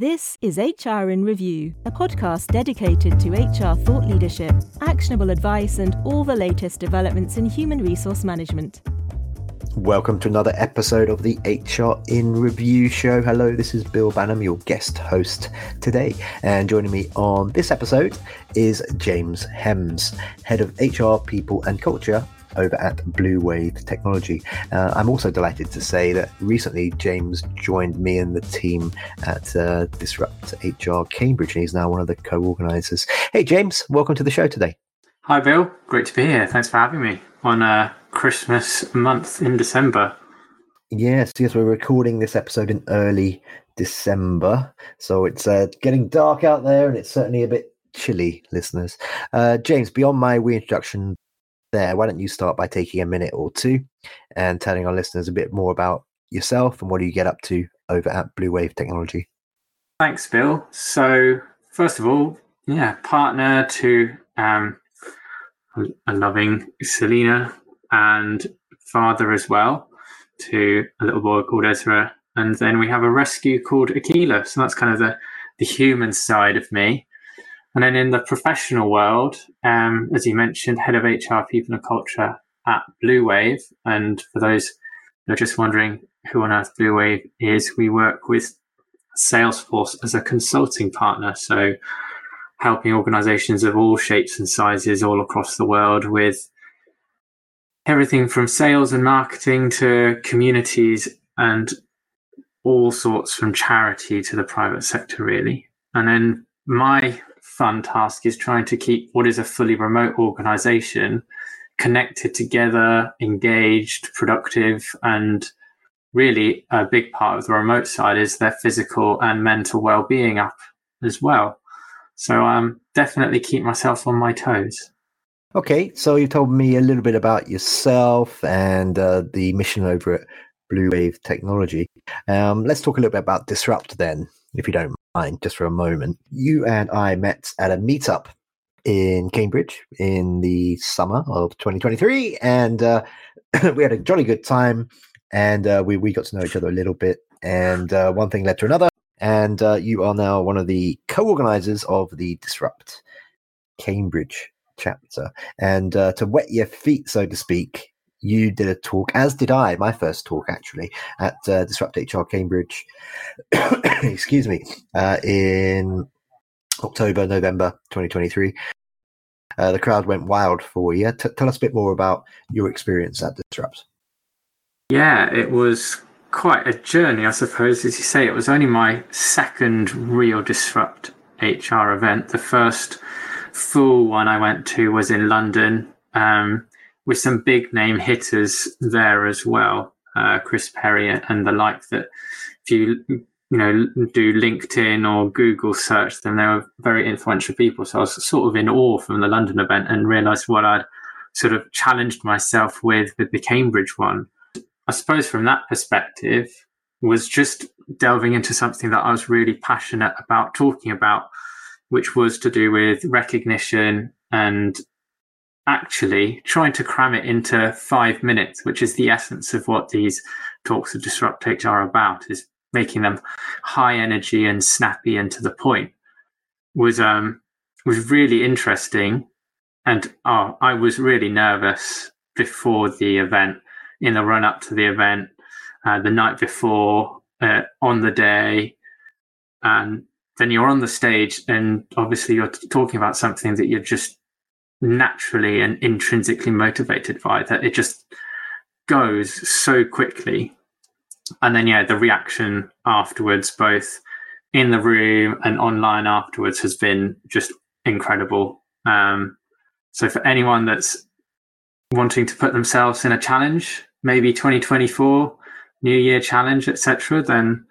This is HR in Review, a podcast dedicated to HR thought leadership, actionable advice, and all the latest developments in human resource management. Welcome to another episode of the HR in Review show. Hello, this is Bill Banham, your guest host today. And joining me on this episode is James Hems, head of HR, people, and culture over at Bluewave Technology. Uh, I'm also delighted to say that recently James joined me and the team at uh, Disrupt HR Cambridge, and he's now one of the co organizers. Hey, James, welcome to the show today. Hi, Bill. Great to be here. Thanks for having me on a Christmas month in December. Yes, yes, we're recording this episode in early December, so it's uh, getting dark out there, and it's certainly a bit chilly, listeners. Uh, James, beyond my reintroduction there, why don't you start by taking a minute or two and telling our listeners a bit more about yourself and what do you get up to over at Bluewave Technology? Thanks, Bill. So, first of all, yeah, partner to um, a loving Selena and father as well to a little boy called Ezra. And then we have a rescue called Aquila. So that's kind of the, the human side of me. And then in the professional world, um, as you mentioned, head of HR, people and culture at Bluewave. And for those who are just wondering who on earth Bluewave is, we work with Salesforce as a consulting partner. So helping organizations of all shapes and sizes all across the world with everything from sales and marketing to communities and all sorts from charity to the private sector, really. And then my fun task is trying to keep what is a fully remote organization connected together, engaged, productive, and really a big part of the remote side is their physical and mental well-being up as well. So um definitely keep myself on my toes. Okay, so you told me a little bit about yourself and uh, the mission over at Bluewave Technology. Um, let's talk a little bit about Disrupt then, if you don't mind, just for a moment. You and I met at a meetup in Cambridge in the summer of 2023, and uh, we had a jolly good time, and uh, we we got to know each other a little bit, and uh, one thing led to another, and uh, you are now one of the co-organizers of the Disrupt Cambridge chapter. And uh, to wet your feet, so to speak, you did a talk, as did I, my first talk actually, at uh, Disrupt HR Cambridge, excuse me, uh, in October, November 2023. Uh, the crowd went wild for you. T- tell us a bit more about your experience at Disrupt. Yeah, it was quite a journey, I suppose. As you say, it was only my second real Disrupt HR event. The first full one I went to was in London um, with some big name hitters there as well. Uh, Chris Perry and the like that if you you know do LinkedIn or Google search them, they were very influential people. So I was sort of in awe from the London event and realized what I'd sort of challenged myself with with the Cambridge one. I suppose from that perspective was just delving into something that I was really passionate about talking about which was to do with recognition and actually trying to cram it into five minutes, which is the essence of what these talks of Disrupt HR are about, is making them high energy and snappy and to the point, was um was really interesting. And oh, I was really nervous before the event, in the run up to the event, uh, the night before, uh, on the day, and then you're on the stage and obviously you're talking about something that you're just naturally and intrinsically motivated by that. It just goes so quickly. And then yeah the reaction afterwards both in the room and online afterwards has been just incredible. Um, so for anyone that's wanting to put themselves in a challenge maybe 2024 new year challenge etc then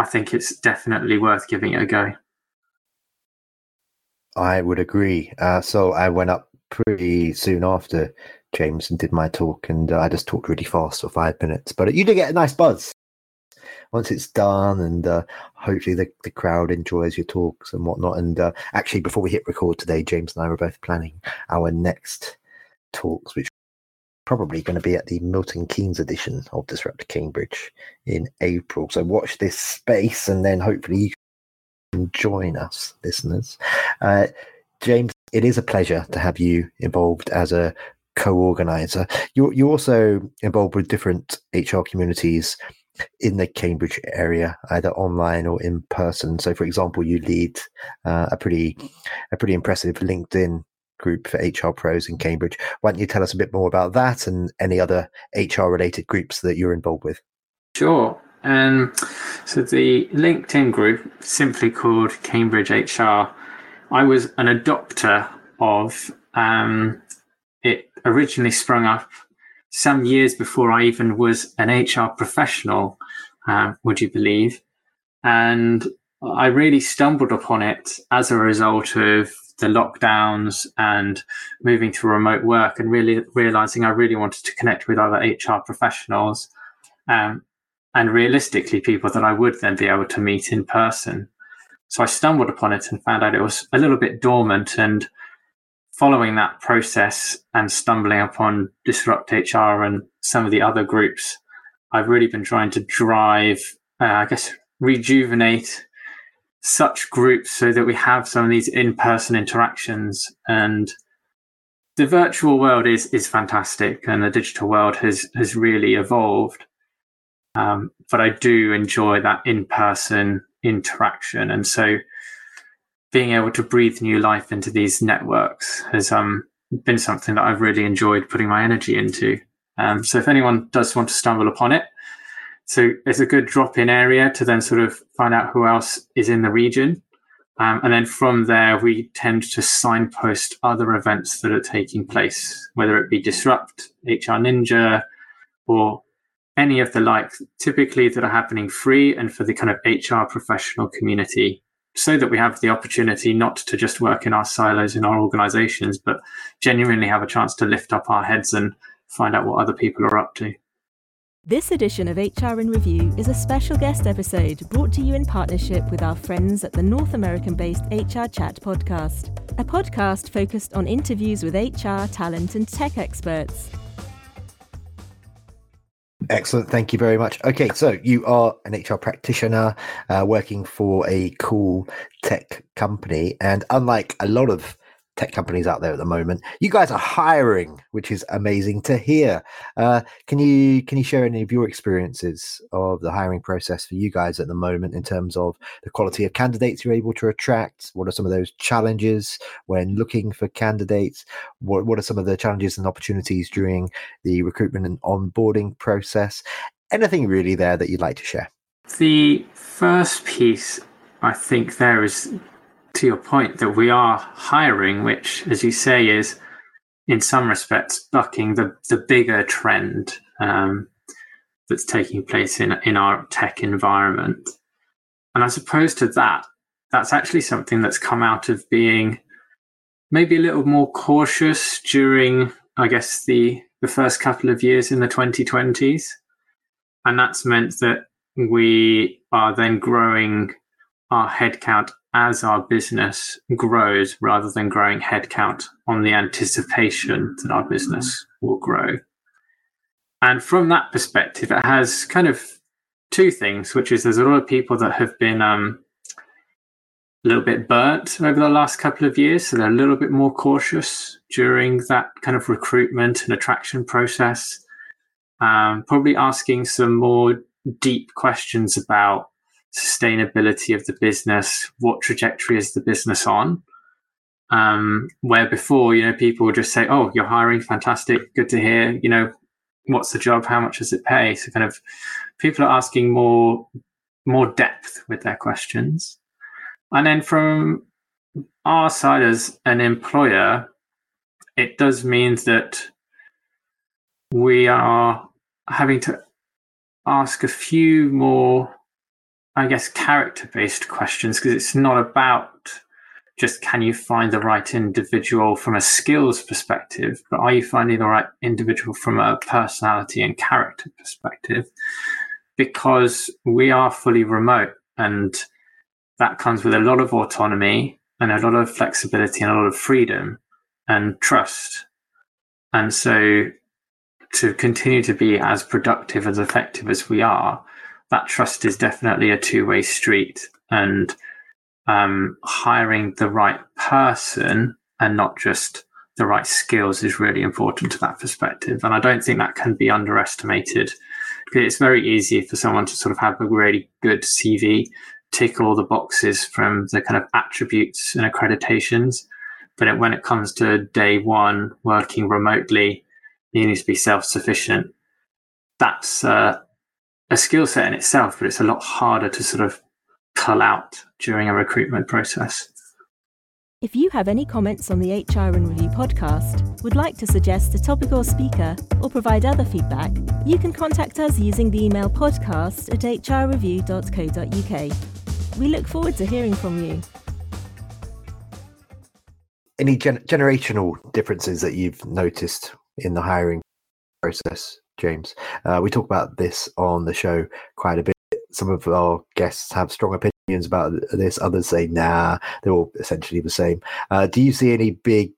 I think it's definitely worth giving it a go. I would agree. Uh, so I went up pretty soon after James and did my talk, and uh, I just talked really fast for five minutes. But you do get a nice buzz once it's done, and uh, hopefully the, the crowd enjoys your talks and whatnot. And uh, actually, before we hit record today, James and I were both planning our next talks, which probably going to be at the Milton Keynes edition of Disrupt Cambridge in April. So watch this space, and then hopefully you can join us, listeners. Uh, James, it is a pleasure to have you involved as a co-organizer. You're, you're also involved with different HR communities in the Cambridge area, either online or in person. So, for example, you lead uh, a pretty a pretty impressive LinkedIn group for HR pros in Cambridge. Why don't you tell us a bit more about that and any other HR related groups that you're involved with? Sure. Um, so the LinkedIn group, simply called Cambridge HR, I was an adopter of. Um, it originally sprung up some years before I even was an HR professional, uh, would you believe? And I really stumbled upon it as a result of the lockdowns and moving to remote work and really realizing I really wanted to connect with other HR professionals um, and realistically people that I would then be able to meet in person. So I stumbled upon it and found out it was a little bit dormant and following that process and stumbling upon Disrupt HR and some of the other groups, I've really been trying to drive, uh, I guess, rejuvenate such groups so that we have some of these in-person interactions. And the virtual world is is fantastic and the digital world has has really evolved um, but i do enjoy that in-person interaction and so being able to breathe new life into these networks has um, been something that I've really enjoyed putting my energy into. Um, so if anyone does want to stumble upon it, so it's a good drop-in area to then sort of find out who else is in the region. Um, and then from there, we tend to signpost other events that are taking place, whether it be Disrupt, HR Ninja, or any of the like, typically that are happening free and for the kind of HR professional community so that we have the opportunity not to just work in our silos in our organizations, but genuinely have a chance to lift up our heads and find out what other people are up to. This edition of HR in Review is a special guest episode brought to you in partnership with our friends at the North American based HR Chat podcast, a podcast focused on interviews with HR, talent, and tech experts. Excellent. Thank you very much. Okay, so you are an HR practitioner uh, working for a cool tech company. And unlike a lot of tech companies out there at the moment. You guys are hiring, which is amazing to hear. Uh, can you can you share any of your experiences of the hiring process for you guys at the moment in terms of the quality of candidates you're able to attract? What are some of those challenges when looking for candidates? What what are some of the challenges and opportunities during the recruitment and onboarding process? Anything really there that you'd like to share? The first piece I think there is to your point that we are hiring, which, as you say, is in some respects bucking the, the bigger trend um, that's taking place in, in our tech environment. And as opposed to that, that's actually something that's come out of being maybe a little more cautious during, I guess, the, the first couple of years in the 2020s. And that's meant that we are then growing our headcount as our business grows rather than growing headcount on the anticipation that our business will grow. And from that perspective, it has kind of two things, which is there's a lot of people that have been um, a little bit burnt over the last couple of years. So they're a little bit more cautious during that kind of recruitment and attraction process. Um, probably asking some more deep questions about sustainability of the business, what trajectory is the business on? Um, where before, you know, people would just say, "Oh, you're hiring, fantastic, good to hear." You know, what's the job? How much does it pay? So, kind of, people are asking more, more depth with their questions, and then from our side as an employer, it does mean that we are having to ask a few more I guess, character based questions because it's not about just can you find the right individual from a skills perspective, but are you finding the right individual from a personality and character perspective? Because we are fully remote and that comes with a lot of autonomy and a lot of flexibility and a lot of freedom and trust. And so to continue to be as productive, as effective as we are, that trust is definitely a two way street. And um, hiring the right person and not just the right skills is really important to that perspective. And I don't think that can be underestimated. It's very easy for someone to sort of have a really good CV, tick all the boxes from the kind of attributes and accreditations. But it, when it comes to day one, working remotely, you need to be self sufficient. That's uh, a skill set in itself, but it's a lot harder to sort of cull out during a recruitment process. If you have any comments on the HR in Review podcast, would like to suggest a topic or speaker, or provide other feedback, you can contact us using the email podcast at hrreview.co.uk. We look forward to hearing from you. Any gen- generational differences that you've noticed in the hiring process, James? Uh, we talk about this on the show quite a bit. Some of our guests have strong opinions about this. Others say, nah, they're all essentially the same. Uh, do you see any big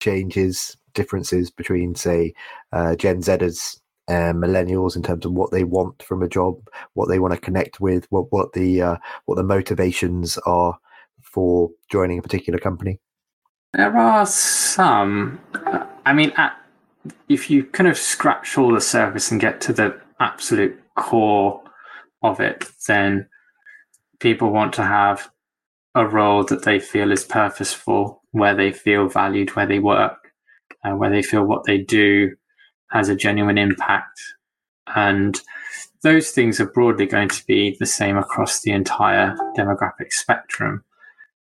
changes, differences between, say, uh, Gen Zers and millennials in terms of what they want from a job, what they want to connect with, what what the uh, what the motivations are for joining a particular company? There are some. I mean, if you kind of scratch all the surface and get to the absolute core of it, then people want to have a role that they feel is purposeful, where they feel valued, where they work, uh, where they feel what they do has a genuine impact. And those things are broadly going to be the same across the entire demographic spectrum.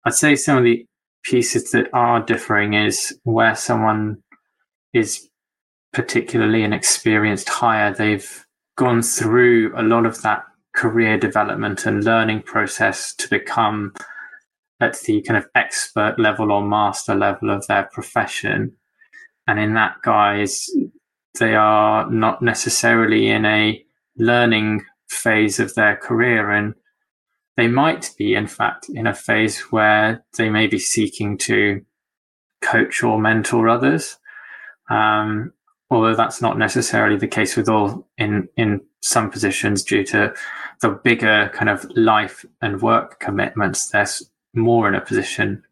I'd say some of the pieces that are differing is where someone is particularly an experienced hire, they've gone through a lot of that career development and learning process to become at the kind of expert level or master level of their profession. And in that guise, they are not necessarily in a learning phase of their career. And they might be, in fact, in a phase where they may be seeking to coach or mentor others. Um, although that's not necessarily the case with all in, in some positions due to the bigger kind of life and work commitments, they're more in a position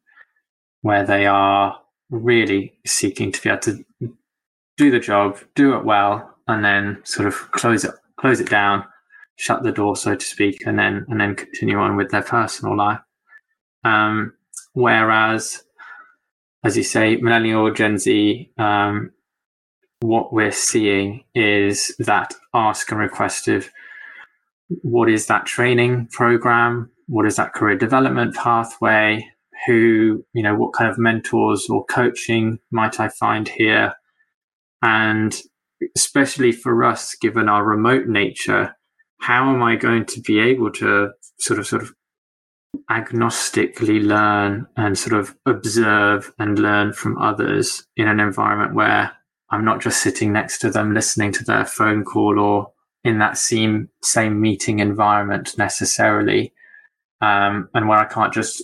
where they are really seeking to be able to do the job, do it well, and then sort of close it close it down, shut the door, so to speak, and then and then continue on with their personal life. Um, whereas, as you say, millennial Gen Z, um, what we're seeing is that ask and request of what is that training program? What is that career development pathway? Who, you know, what kind of mentors or coaching might I find here? And especially for us, given our remote nature, how am I going to be able to sort of, sort of agnostically learn and sort of observe and learn from others in an environment where I'm not just sitting next to them listening to their phone call or in that same same meeting environment necessarily, um, and where I can't just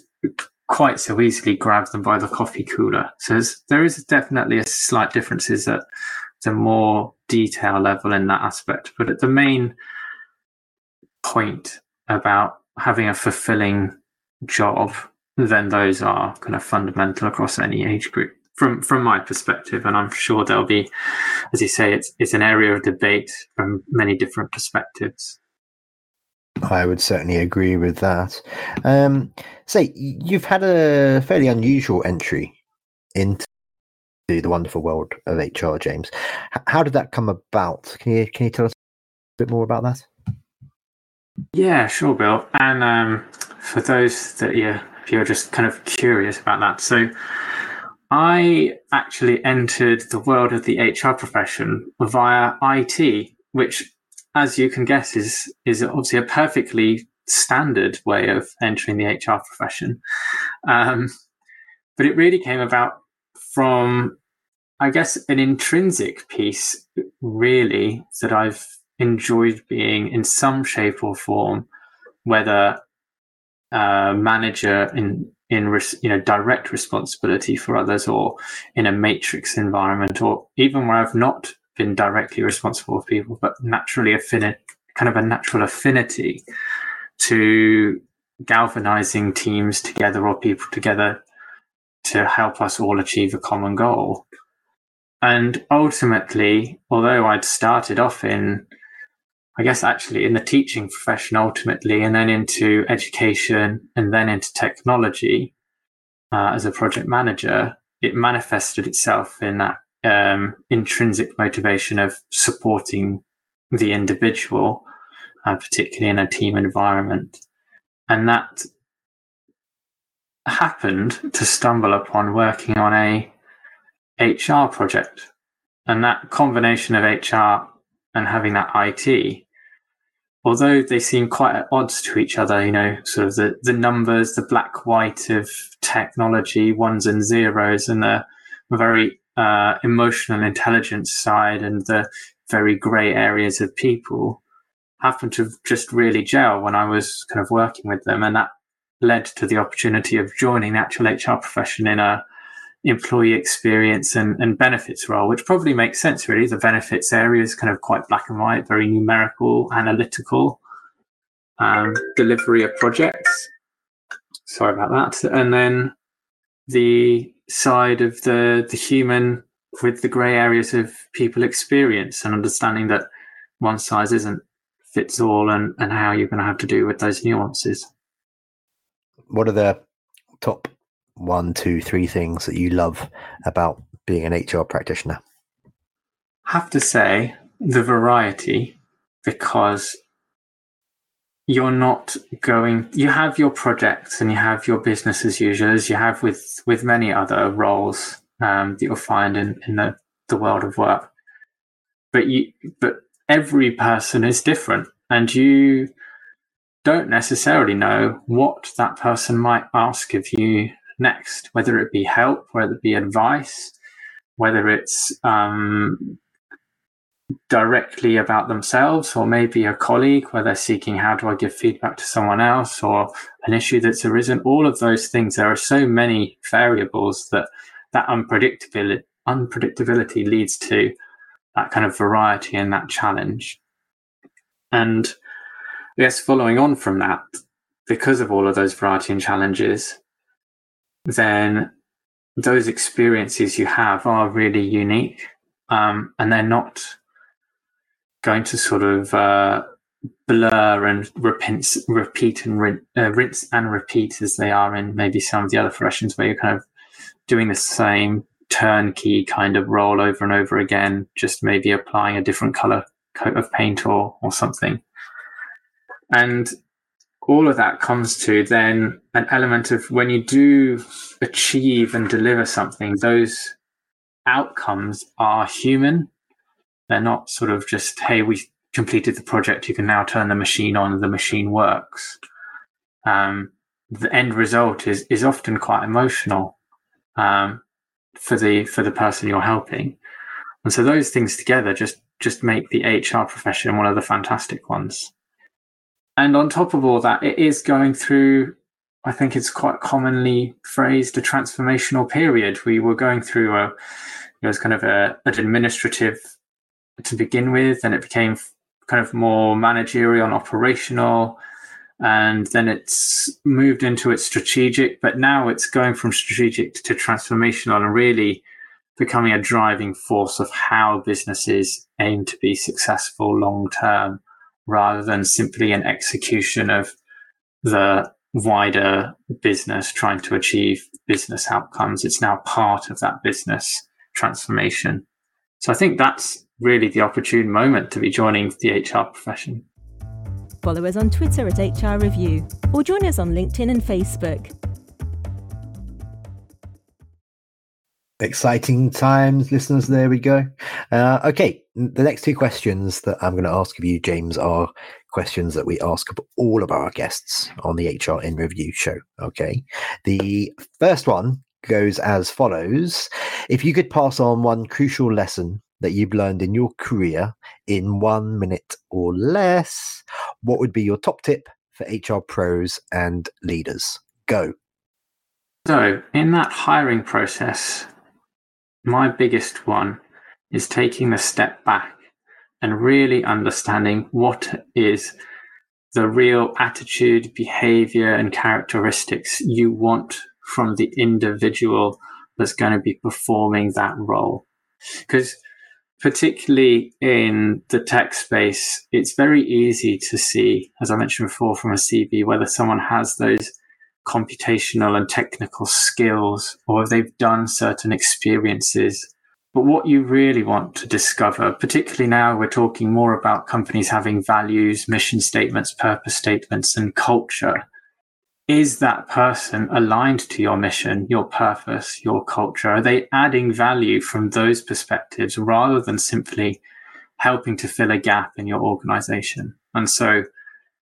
quite so easily grab them by the coffee cooler. So there is definitely a slight differences at the more detail level in that aspect, but at the main point about having a fulfilling job, then those are kind of fundamental across any age group from from my perspective, and I'm sure there'll be, as you say, it's it's an area of debate from many different perspectives. I would certainly agree with that. Um, say you've had a fairly unusual entry into the wonderful world of HR, James. How did that come about? Can you can you tell us a bit more about that? Yeah, sure, Bill. And um, for those that you if you're just kind of curious about that, so I actually entered the world of the HR profession via IT, which, as you can guess, is is obviously a perfectly standard way of entering the HR profession. Um, but it really came about from, I guess, an intrinsic piece, really, that I've enjoyed being in some shape or form, whether a manager in in res- you know direct responsibility for others or in a matrix environment or even where I've not been directly responsible for people but naturally affinity kind of a natural affinity to galvanizing teams together or people together to help us all achieve a common goal. And ultimately, although I'd started off in, I guess actually in the teaching profession ultimately, and then into education and then into technology uh, as a project manager, it manifested itself in that um, intrinsic motivation of supporting the individual, uh, particularly in a team environment. And that happened to stumble upon working on a HR project. And that combination of HR and having that IT, although they seem quite at odds to each other, you know, sort of the, the numbers, the black white of technology, ones and zeros, and the very uh, emotional intelligence side and the very grey areas of people happened to just really gel when I was kind of working with them. And that led to the opportunity of joining the actual HR profession in a employee experience and, and benefits role, which probably makes sense really. The benefits area is kind of quite black and white, very numerical, analytical, um, delivery of projects. Sorry about that. And then the side of the the human with the grey areas of people experience and understanding that one size isn't fits all and, and how you're going to have to do with those nuances. What are the top one, two, three things that you love about being an HR practitioner? Have to say the variety because you're not going you have your projects and you have your business as usual as you have with with many other roles um, that you'll find in, in the, the world of work but you but every person is different and you don't necessarily know what that person might ask of you next whether it be help whether it be advice whether it's um, directly about themselves or maybe a colleague where they're seeking how do I give feedback to someone else or an issue that's arisen. All of those things, there are so many variables that that unpredictability, unpredictability leads to that kind of variety and that challenge. And yes, following on from that, because of all of those variety and challenges, then those experiences you have are really unique um, and they're not going to sort of uh, blur and repeat, and rinse, uh, rinse and repeat as they are in maybe some of the other professions where you're kind of doing the same turnkey kind of role over and over again, just maybe applying a different color coat of paint or, or something. And all of that comes to then an element of when you do achieve and deliver something, those outcomes are human they're not sort of just, hey, we completed the project, you can now turn the machine on, the machine works. Um, the end result is is often quite emotional um, for the for the person you're helping, and so those things together just just make the HR profession one of the fantastic ones. And on top of all that, it is going through. I think it's quite commonly phrased a transformational period. We were going through a, it was kind of a, an administrative to begin with, and it became kind of more managerial and operational. And then it's moved into its strategic, but now it's going from strategic to transformational and really becoming a driving force of how businesses aim to be successful long term rather than simply an execution of the wider business trying to achieve business outcomes. It's now part of that business transformation. So I think that's really the opportune moment to be joining the HR profession. Follow us on Twitter at HR Review or join us on LinkedIn and Facebook. Exciting times, listeners. There we go. Uh, okay, the next two questions that I'm going to ask of you, James, are questions that we ask of all of our guests on the HR in Review show. Okay. The first one goes as follows If you could pass on one crucial lesson that you've learned in your career in one minute or less, what would be your top tip for HR pros and leaders? Go. So, in that hiring process, my biggest one is taking a step back and really understanding what is the real attitude, behavior, and characteristics you want from the individual that's going to be performing that role. Because particularly in the tech space, it's very easy to see, as I mentioned before, from a CV, whether someone has those computational and technical skills or if they've done certain experiences. But what you really want to discover, particularly now we're talking more about companies having values, mission statements, purpose statements, and culture. Is that person aligned to your mission, your purpose, your culture? Are they adding value from those perspectives rather than simply helping to fill a gap in your organization? And so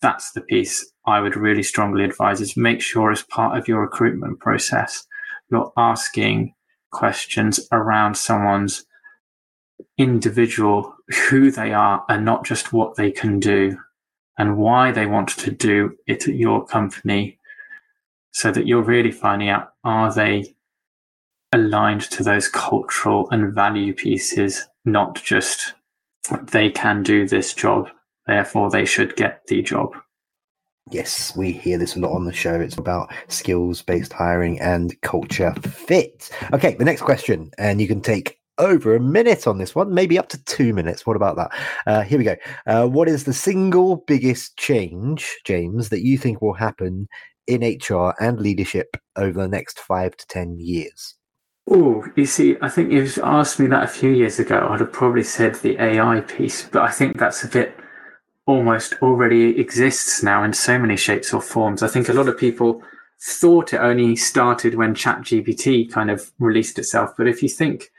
that's the piece I would really strongly advise is make sure as part of your recruitment process, you're asking questions around someone's individual, who they are, and not just what they can do and why they want to do it at your company so that you're really finding out are they aligned to those cultural and value pieces, not just they can do this job, therefore they should get the job. Yes, we hear this a lot on the show. It's about skills based hiring and culture fit. Okay, the next question, and you can take over a minute on this one, maybe up to two minutes. What about that? Uh, here we go. Uh, what is the single biggest change, James, that you think will happen in HR and leadership over the next five to 10 years? Oh, you see, I think you've asked me that a few years ago. I'd have probably said the AI piece, but I think that's a bit almost already exists now in so many shapes or forms. I think a lot of people thought it only started when ChatGPT kind of released itself. But if you think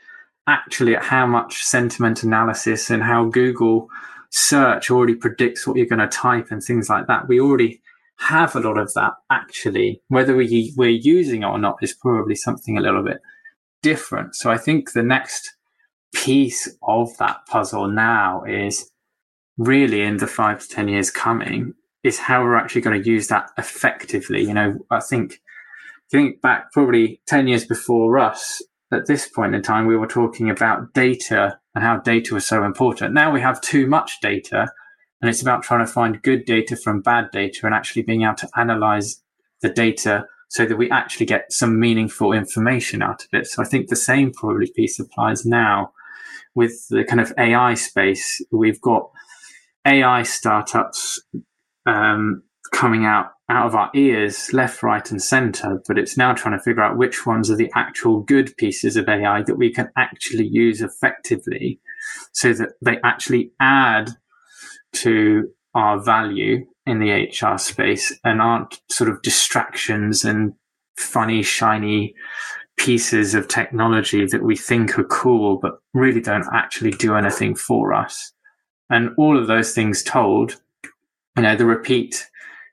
actually at how much sentiment analysis and how Google search already predicts what you're going to type and things like that, we already have a lot of that actually. Whether we, we're using it or not is probably something a little bit different. So I think the next piece of that puzzle now is really in the five to 10 years coming is how we're actually going to use that effectively. You know, I think, think back probably 10 years before us, at this point in time, we were talking about data and how data was so important. Now we have too much data, and it's about trying to find good data from bad data and actually being able to analyze the data so that we actually get some meaningful information out of it. So I think the same probably piece applies now with the kind of AI space. We've got AI startups um, coming out out of our ears, left, right, and center. But it's now trying to figure out which ones are the actual good pieces of AI that we can actually use effectively, so that they actually add to our value in the HR space and aren't sort of distractions and funny, shiny pieces of technology that we think are cool, but really don't actually do anything for us. And all of those things told, you know, the repeat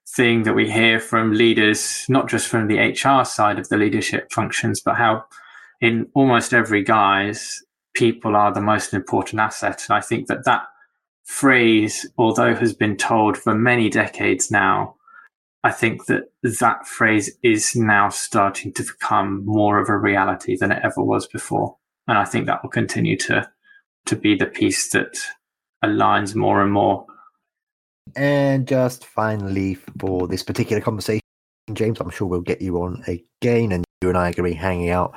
thing that we hear from leaders, not just from the HR side of the leadership functions, but how in almost every guise, people are the most important asset. And I think that that phrase, although has been told for many decades now, I think that that phrase is now starting to become more of a reality than it ever was before. And I think that will continue to, to be the piece that aligns more and more. And just finally, for this particular conversation, James, I'm sure we'll get you on again, and you and I are going to be hanging out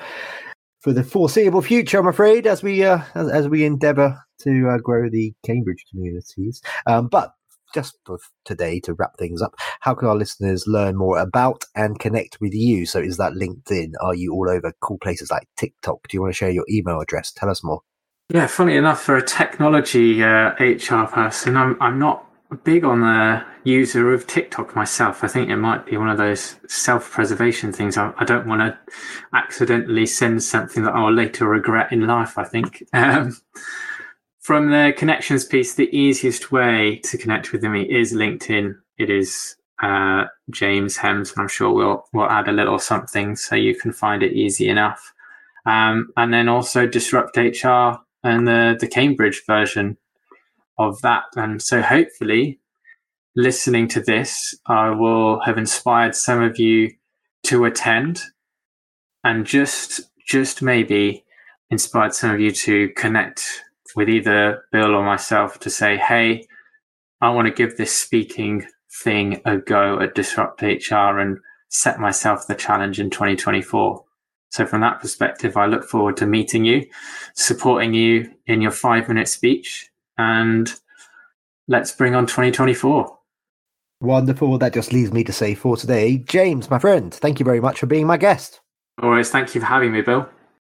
for the foreseeable future. I'm afraid, as we uh, as, as we endeavour to uh, grow the Cambridge communities. Um, but just for today to wrap things up, how can our listeners learn more about and connect with you? So, is that LinkedIn? Are you all over cool places like TikTok? Do you want to share your email address? Tell us more. Yeah, funny enough, for a technology uh, HR person, I'm I'm not big on the user of TikTok myself. I think it might be one of those self-preservation things. I, I don't want to accidentally send something that I'll later regret in life. I think. Um, from the connections piece, the easiest way to connect with me is LinkedIn. It is uh, James Hems, and I'm sure we'll we'll add a little something so you can find it easy enough. Um, and then also Disrupt HR and the, the Cambridge version of that. And so hopefully, listening to this, I will have inspired some of you to attend and just just maybe inspired some of you to connect with either Bill or myself to say, hey, I want to give this speaking thing a go at Disrupt HR and set myself the challenge in 2024. So from that perspective, I look forward to meeting you, supporting you in your five minute speech, and let's bring on 2024. Wonderful. That just leaves me to say for today, James, my friend, thank you very much for being my guest. Always, thank you for having me, Bill.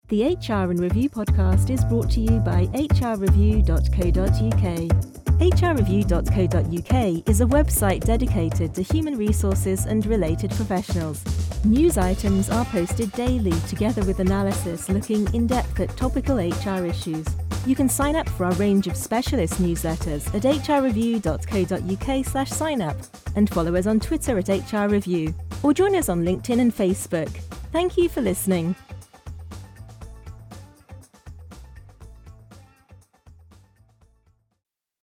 The HR in Review podcast is brought to you by hrreview.co.uk. hrreview.co.uk is a website dedicated to human resources and related professionals. News items are posted daily together with analysis looking in depth at topical HR issues. You can sign up for our range of specialist newsletters at hrreview.co.uk slash sign up and follow us on Twitter at hrreview or join us on LinkedIn and Facebook. Thank you for listening.